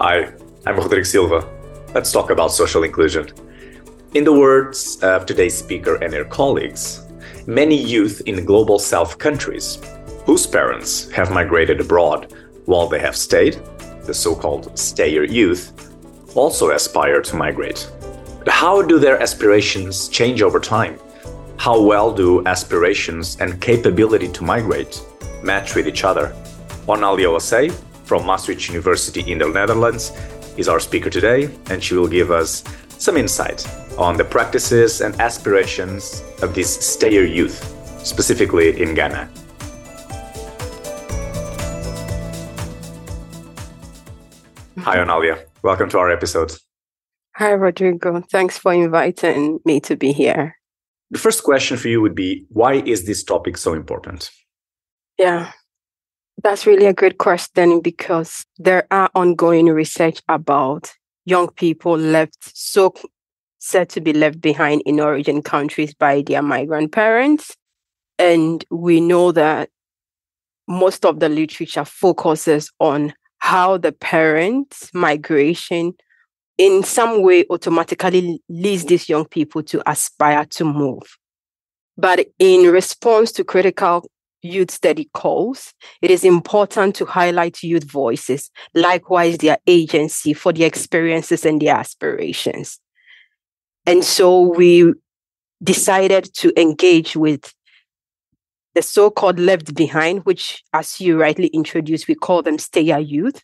Hi, I'm Rodrigo Silva. Let's talk about social inclusion. In the words of today's speaker and her colleagues, many youth in global south countries whose parents have migrated abroad while they have stayed, the so called stayer youth, also aspire to migrate. But how do their aspirations change over time? How well do aspirations and capability to migrate match with each other? Onallia Osei from Maastricht University in the Netherlands is our speaker today, and she will give us some insight on the practices and aspirations of this stayer youth, specifically in Ghana. Hi, Onallia. Welcome to our episode. Hi, Rodrigo. Thanks for inviting me to be here. The first question for you would be why is this topic so important? Yeah, that's really a great question because there are ongoing research about young people left so said to be left behind in origin countries by their migrant parents. And we know that most of the literature focuses on how the parents' migration in some way automatically leads these young people to aspire to move. But in response to critical youth study calls, it is important to highlight youth voices, likewise their agency for their experiences and their aspirations. And so we decided to engage with the so called left behind, which, as you rightly introduced, we call them stayer youth,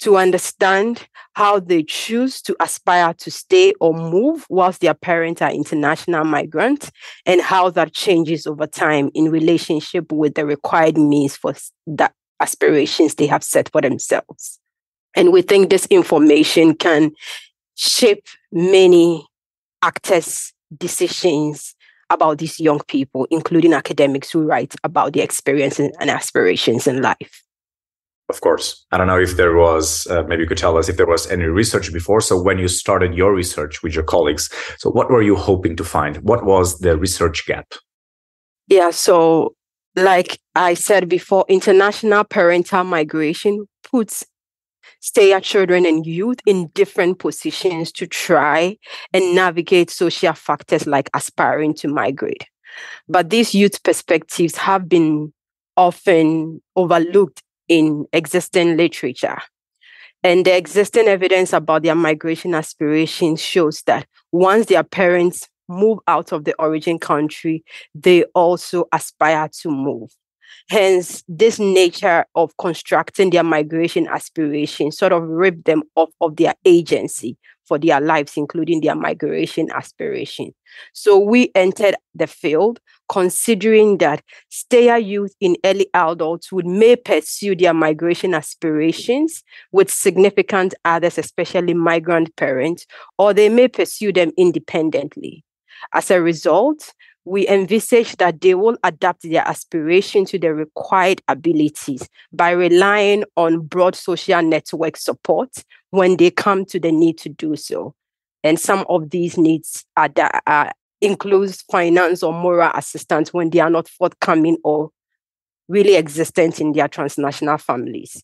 to understand how they choose to aspire to stay or move whilst their parents are international migrants and how that changes over time in relationship with the required means for the aspirations they have set for themselves. And we think this information can shape many actors' decisions about these young people, including academics who write about their experiences and aspirations in life. Of course. I don't know if there was, uh, maybe you could tell us if there was any research before. So, when you started your research with your colleagues, so what were you hoping to find? What was the research gap? Yeah. So, like I said before, international parental migration puts stayer children and youth in different positions to try and navigate social factors like aspiring to migrate. But these youth perspectives have been often overlooked in existing literature. And the existing evidence about their migration aspirations shows that once their parents move out of the origin country, they also aspire to move. Hence, this nature of constructing their migration aspirations sort of rip them off of their agency for their lives, including their migration aspiration. So we entered the field considering that stayer youth in early adulthood may pursue their migration aspirations with significant others, especially migrant parents, or they may pursue them independently. As a result, we envisage that they will adapt their aspiration to the required abilities by relying on broad social network support when they come to the need to do so. And some of these needs are, are includes finance or moral assistance when they are not forthcoming or really existent in their transnational families.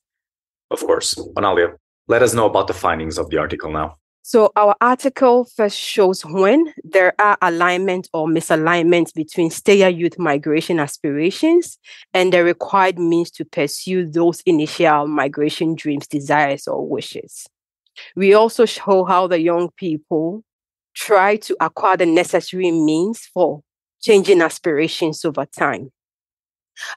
Of course. Onallia, let us know about the findings of the article now. So our article first shows when there are alignment or misalignment between stayer youth migration aspirations and the required means to pursue those initial migration dreams, desires, or wishes. We also show how the young people try to acquire the necessary means for changing aspirations over time.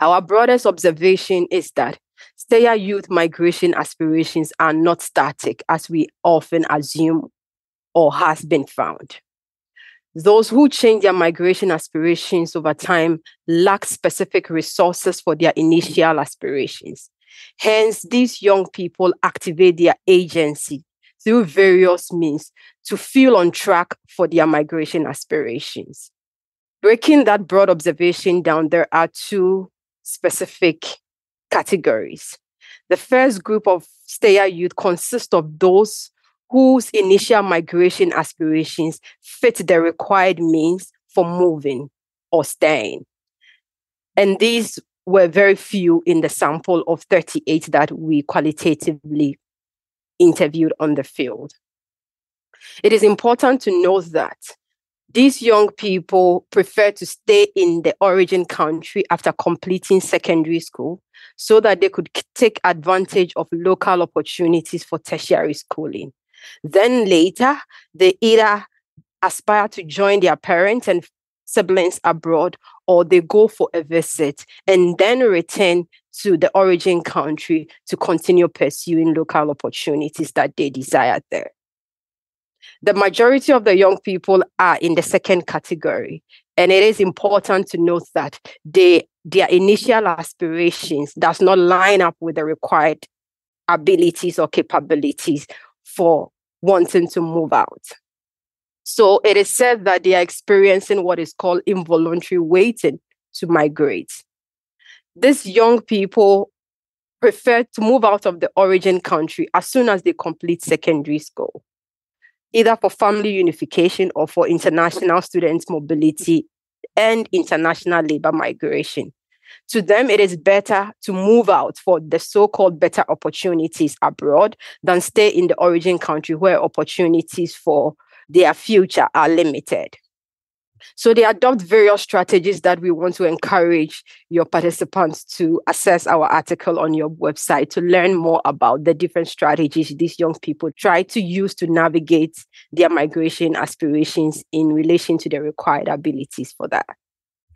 Our broadest observation is that Stayer youth migration aspirations are not static, as we often assume or has been found. Those who change their migration aspirations over time lack specific resources for their initial aspirations. Hence, these young people activate their agency through various means to feel on track for their migration aspirations. Breaking that broad observation down, there are two specific categories. The first group of stayer youth consists of those whose initial migration aspirations fit the required means for moving or staying. And these were very few in the sample of 38 that we qualitatively interviewed on the field. It is important to note that these young people prefer to stay in the origin country after completing secondary school so that they could take advantage of local opportunities for tertiary schooling. Then later, they either aspire to join their parents and siblings abroad or they go for a visit and then return to the origin country to continue pursuing local opportunities that they desire there. The majority of the young people are in the second category. And it is important to note that they, their initial aspirations does not line up with the required abilities or capabilities for wanting to move out. So it is said that they are experiencing what is called involuntary waiting to migrate. These young people prefer to move out of the origin country as soon as they complete secondary school either for family unification or for international students mobility and international labor migration. To them, it is better to move out for the so called better opportunities abroad than stay in the origin country where opportunities for their future are limited. So they adopt various strategies that we want to encourage your participants to access our article on your website to learn more about the different strategies these young people try to use to navigate their migration aspirations in relation to the required abilities for that.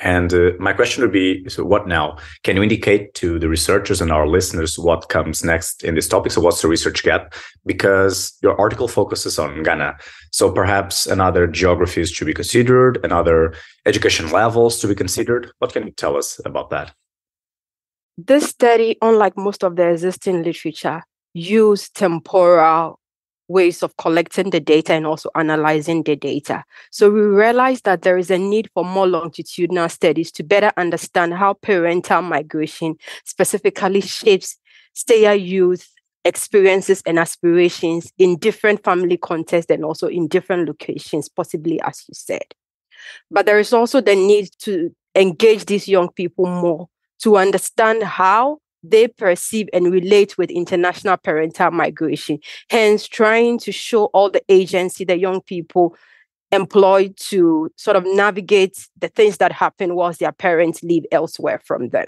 And uh, my question would be so, what now? Can you indicate to the researchers and our listeners what comes next in this topic? So, what's the research gap? Because your article focuses on Ghana. So, perhaps another geographies to be considered, another education levels to be considered. What can you tell us about that? This study, unlike most of the existing literature, used temporal ways of collecting the data and also analyzing the data. So we realized that there is a need for more longitudinal studies to better understand how parental migration specifically shapes stayer youth experiences and aspirations in different family contexts and also in different locations, possibly as you said. But there is also the need to engage these young people more to understand how they perceive and relate with international parental migration, hence trying to show all the agency that young people employed to sort of navigate the things that happen whilst their parents live elsewhere from them.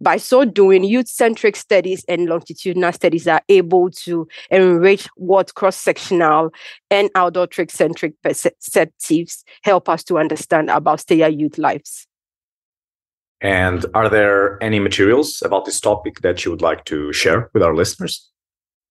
By so doing, youth centric studies and longitudinal studies are able to enrich what cross sectional and adulthood centric perspectives help us to understand about stayer youth lives. And are there any materials about this topic that you would like to share with our listeners?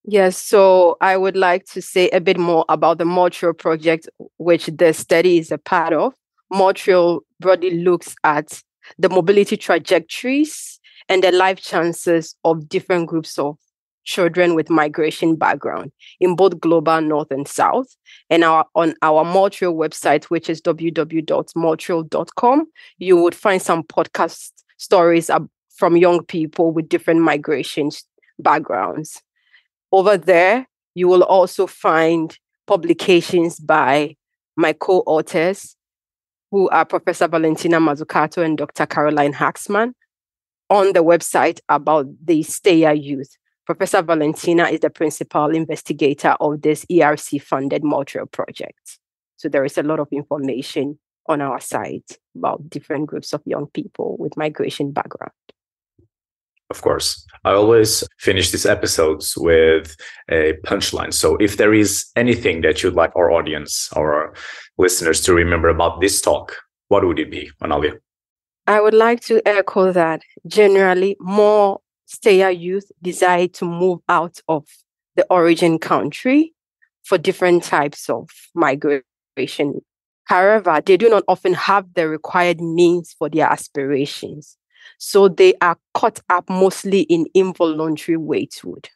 Yes, so I would like to say a bit more about the MOTRAL project, which the study is a part of. MOTRAL broadly looks at the mobility trajectories and the life chances of different groups of children with migration background in both global north and south and our on our MOTRAL website which is www.motral.com you would find some podcast stories from young people with different migration backgrounds over there you will also find publications by my co-authors who are Professor Valentina Mazzucato and Dr. Karlijn Haagsman on the website about the Stayer youth. Professor Valentina is the principal investigator of this ERC funded MOTRAL project. So there is a lot of information on our site about different groups of young people with migration background. Of course. I always finish these episodes with a punchline. So if there is anything that you'd like our audience, our listeners to remember about this talk, what would it be, Onallia? I would like to echo that generally more stayer youth desire to move out of the origin country for different types of migration. However, they do not often have the required means for their aspirations. So they are caught up mostly in involuntary waithood.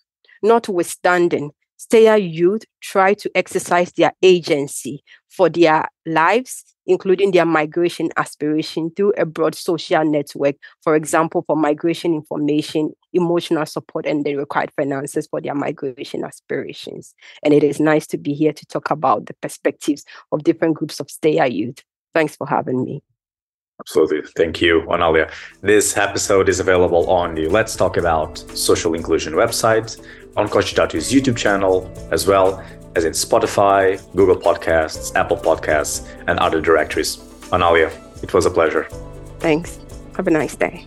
Notwithstanding, stayer youth try to exercise their agency for their lives, including their migration aspiration through a broad social network, for example, for migration information, emotional support, and the required finances for their migration aspirations. And it is nice to be here to talk about the perspectives of different groups of stayer youth. Thanks for having me. Absolutely. Thank you, Onallia. This episode is available on the Let's Talk About Social Inclusion website. on Cogitatio's YouTube channel, as well as in Spotify, Google Podcasts, Apple Podcasts, and other directories. Onallia, it was a pleasure. Thanks. Have a nice day.